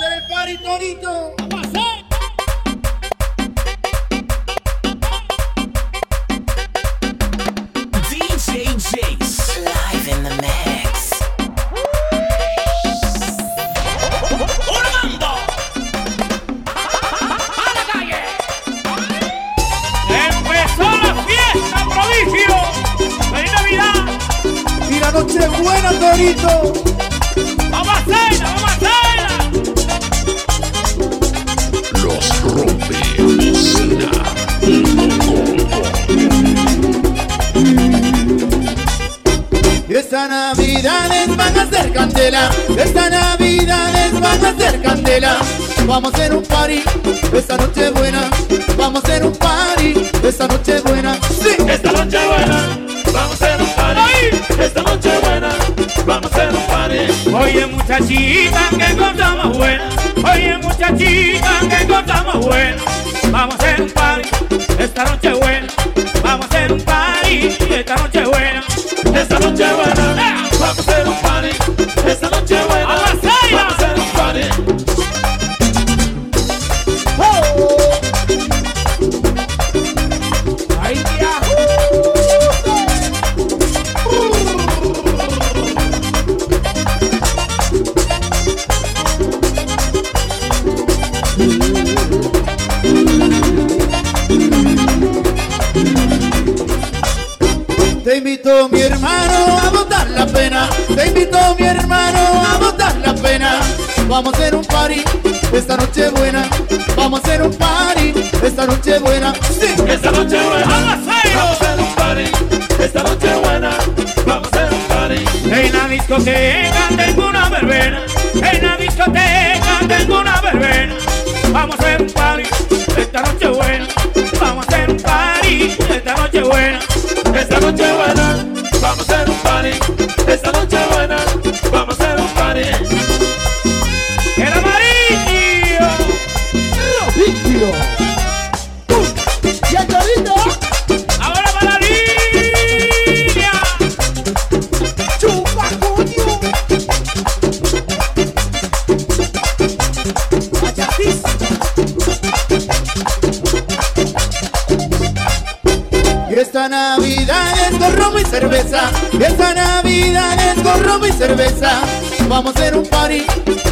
hacer el party, Torito. Vamos a hacer. DJ Jace live in the mix. ¡Orlando! ¡A la calle! ¡Empezó la fiesta, prodigio! ¡Feliz Navidad! Y la noche buena, Torito. Navidades van a ser candela. Esta Navidades van a ser candela. Vamos a hacer un party esta noche buena. Vamos a hacer un party esta noche buena. Sí. Esta noche buena, vamos a hacer un party. Esta noche buena, vamos a hacer un party. Oye muchachita, qué cosa más buena. Oye muchachita, qué cosa más buena. Vamos a hacer un party esta noche buena. Te invito mi hermano a botar la pena. Te invito mi hermano a botar la pena. Vamos a hacer un party esta noche buena. Vamos a hacer un party esta noche buena. Sí. Esta noche buena, Vamos a hacer un party. Esta noche buena, vamos a hacer un party. En la discoteca tengo una verbena. En la esta Navidad es con romo y cerveza. Esta Navidad es con romo y cerveza. Vamos a hacer un party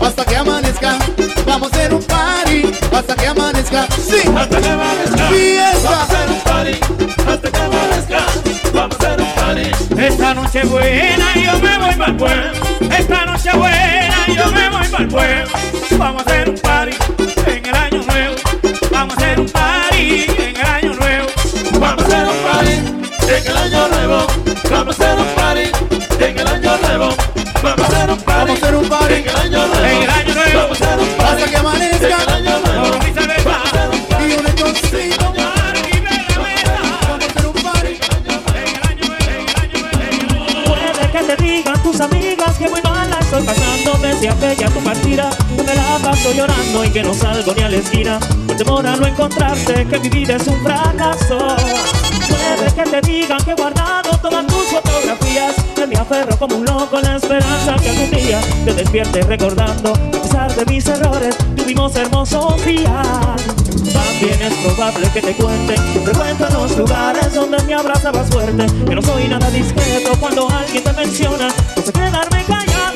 hasta que amanezca. Vamos a hacer un party hasta que amanezca. Sí. Hasta que amanezca, Fiesta. vamos a hacer un party. Hasta que amanezca, vamos a hacer un party. Esta noche buena yo me voy para el pueblo. Esta noche buena yo me voy para el pueblo. Vamos a hacer un nuevo, en el año nuevo. Puede que te digan tus amigas que muy mal la estoy pasando. Desde aquella tu partida. Que me la paso llorando y que no salgo ni a la Por temor a no encontrarte que mi vida es un fracaso. Puede que te digan que he guardado Que me aferro como un loco la esperanza que algún día te despiertes recordando A pesar de mis errores tuvimos hermosos días también es probable que te cuente Frecuento los lugares donde me abrazabas fuerte Que no soy nada discreto cuando alguien te menciona No sé quedarme callado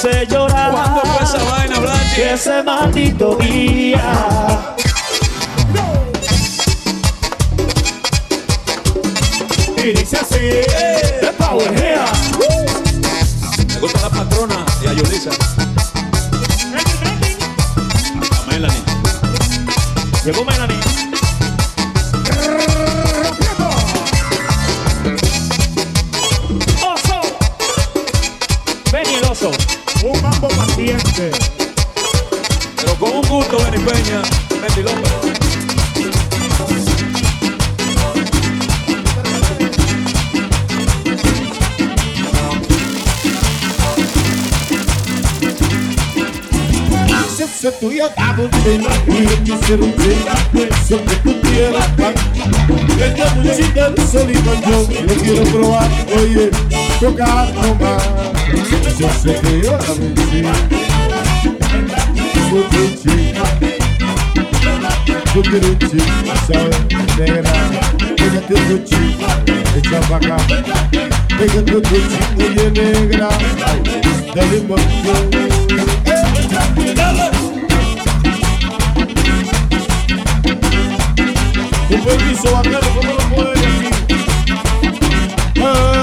hice llorar. ¿Cuándo fue esa vaina, Blanchi? Ese maldito día. Y dice así, de Power Here. Me gusta la patrona y a Yulisa. A Melanie. Llegó Melanie. Oso. El oso. Paciente. Pero con un gusto, Benny Peña, López. Se tú y yo quisiera un día sobre tu tierra Esta música de sol y yo lo quiero probar, oye, tocar nomás Yo sé que yo la vencí Soy tu chica Yo quiero un chico, ¿sabes? Negra, pégate tu chico, echa pa' acá Pégate tu chico, oye, negra Dale más Un permiso bacano, ¿cómo lo puede decir? Por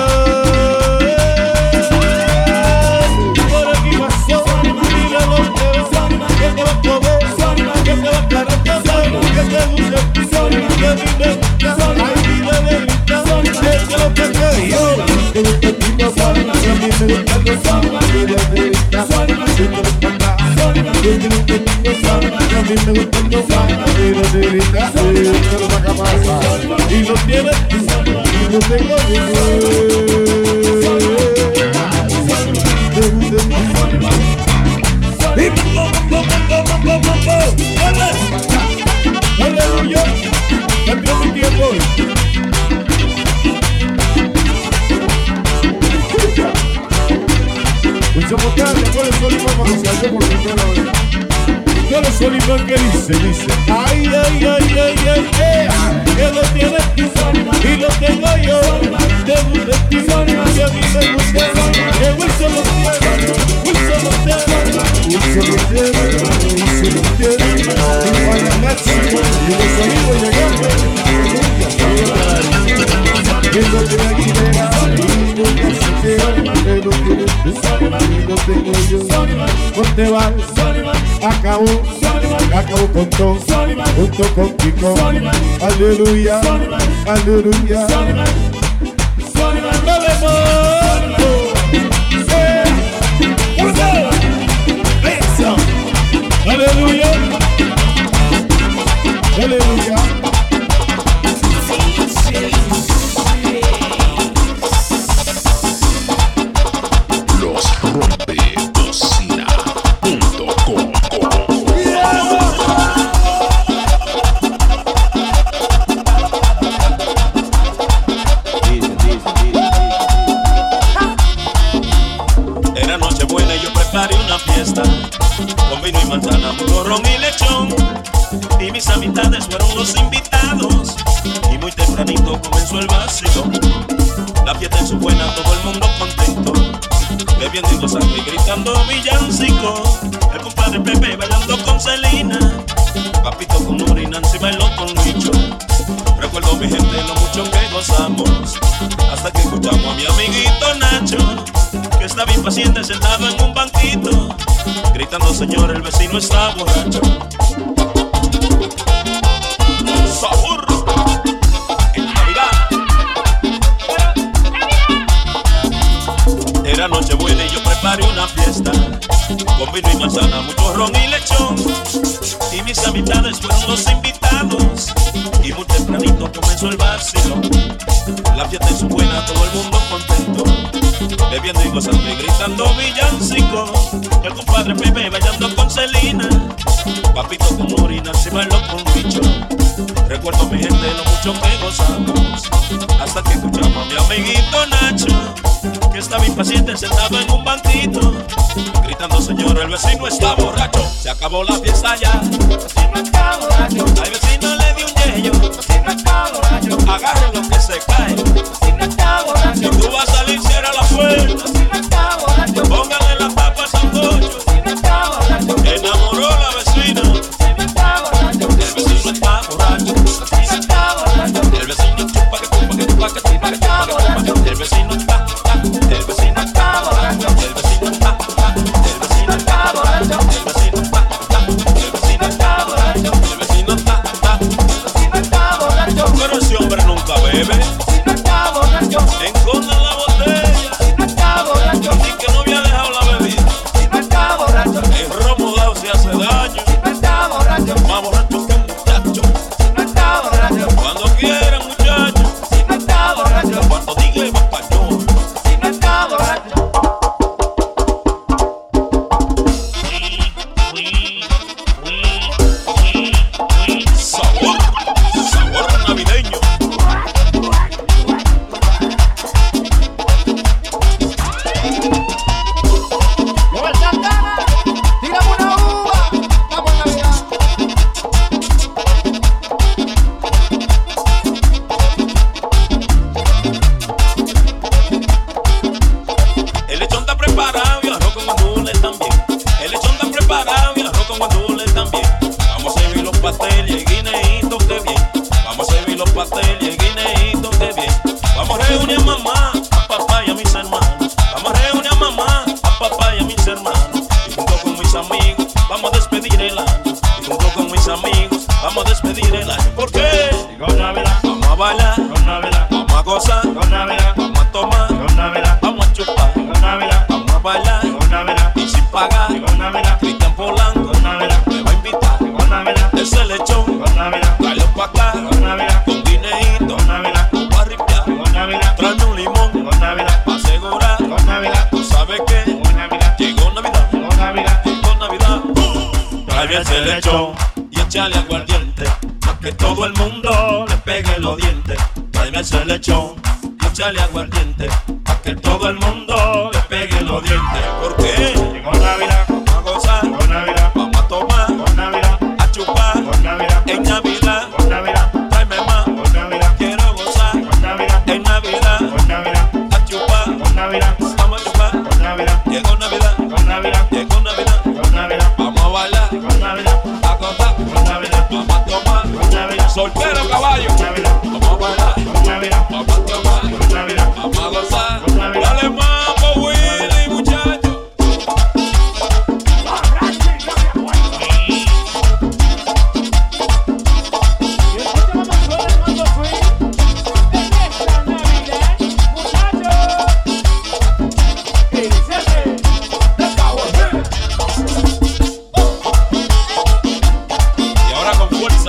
y lo tienes, y lo tengo acabó, acabó con todo, junto con Kiko, aleluya, aleluya. Dale, mambo. Eh, ¡Eso! ¡Eso! Aleluya, aleluya. Y muy tempranito comenzó el vacío. La fiesta en su buena, todo el mundo contento. Bebiendo y gozando y gritando villancico. El compadre Pepe bailando con Celina Papito con Nuri, Nancy bailó con Micho. Recuerdo mi gente lo mucho que gozamos. Hasta que escuchamos a mi amiguito Nacho Que estaba impaciente sentado en un banquito. Gritando señor el vecino está borracho Sabor. En Navidad. Era noche buena y yo preparé una fiesta. Con vino y manzana, mucho ron y lechón. Y mis amistades fueron los invitados. Y muy tempranito comenzó el vacío La fiesta es buena, todo el mundo contento Bebiendo y gozando y gritando villancico. El compadre Pepe bailando con Celina Papito con Nuri, Nancy bailó con Bicho. Recuerdo mi gente lo mucho que gozamos. Hasta que escuchamos a mi amiguito Nacho Que estaba impaciente sentado en un banquito. Gritando señor el vecino está borracho. Se acabó la fiesta ya está borracho Al Navidad, Con guineíto, llegó Navidad, con barripiá. llegó Navidad, Tráeme un limón, llegó Navidad, pa' asegurar. llegó Navidad, Tú sabes que llegó Navidad, llegó Navidad. llegó Navidad, Llegó Navidad. Tráeme ese lechón y échale aguardiente. Pa' que todo el mundo le pegue los dientes. Tráeme ese lechón y échale aguardiente. Pa' que todo el mundo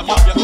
yeah.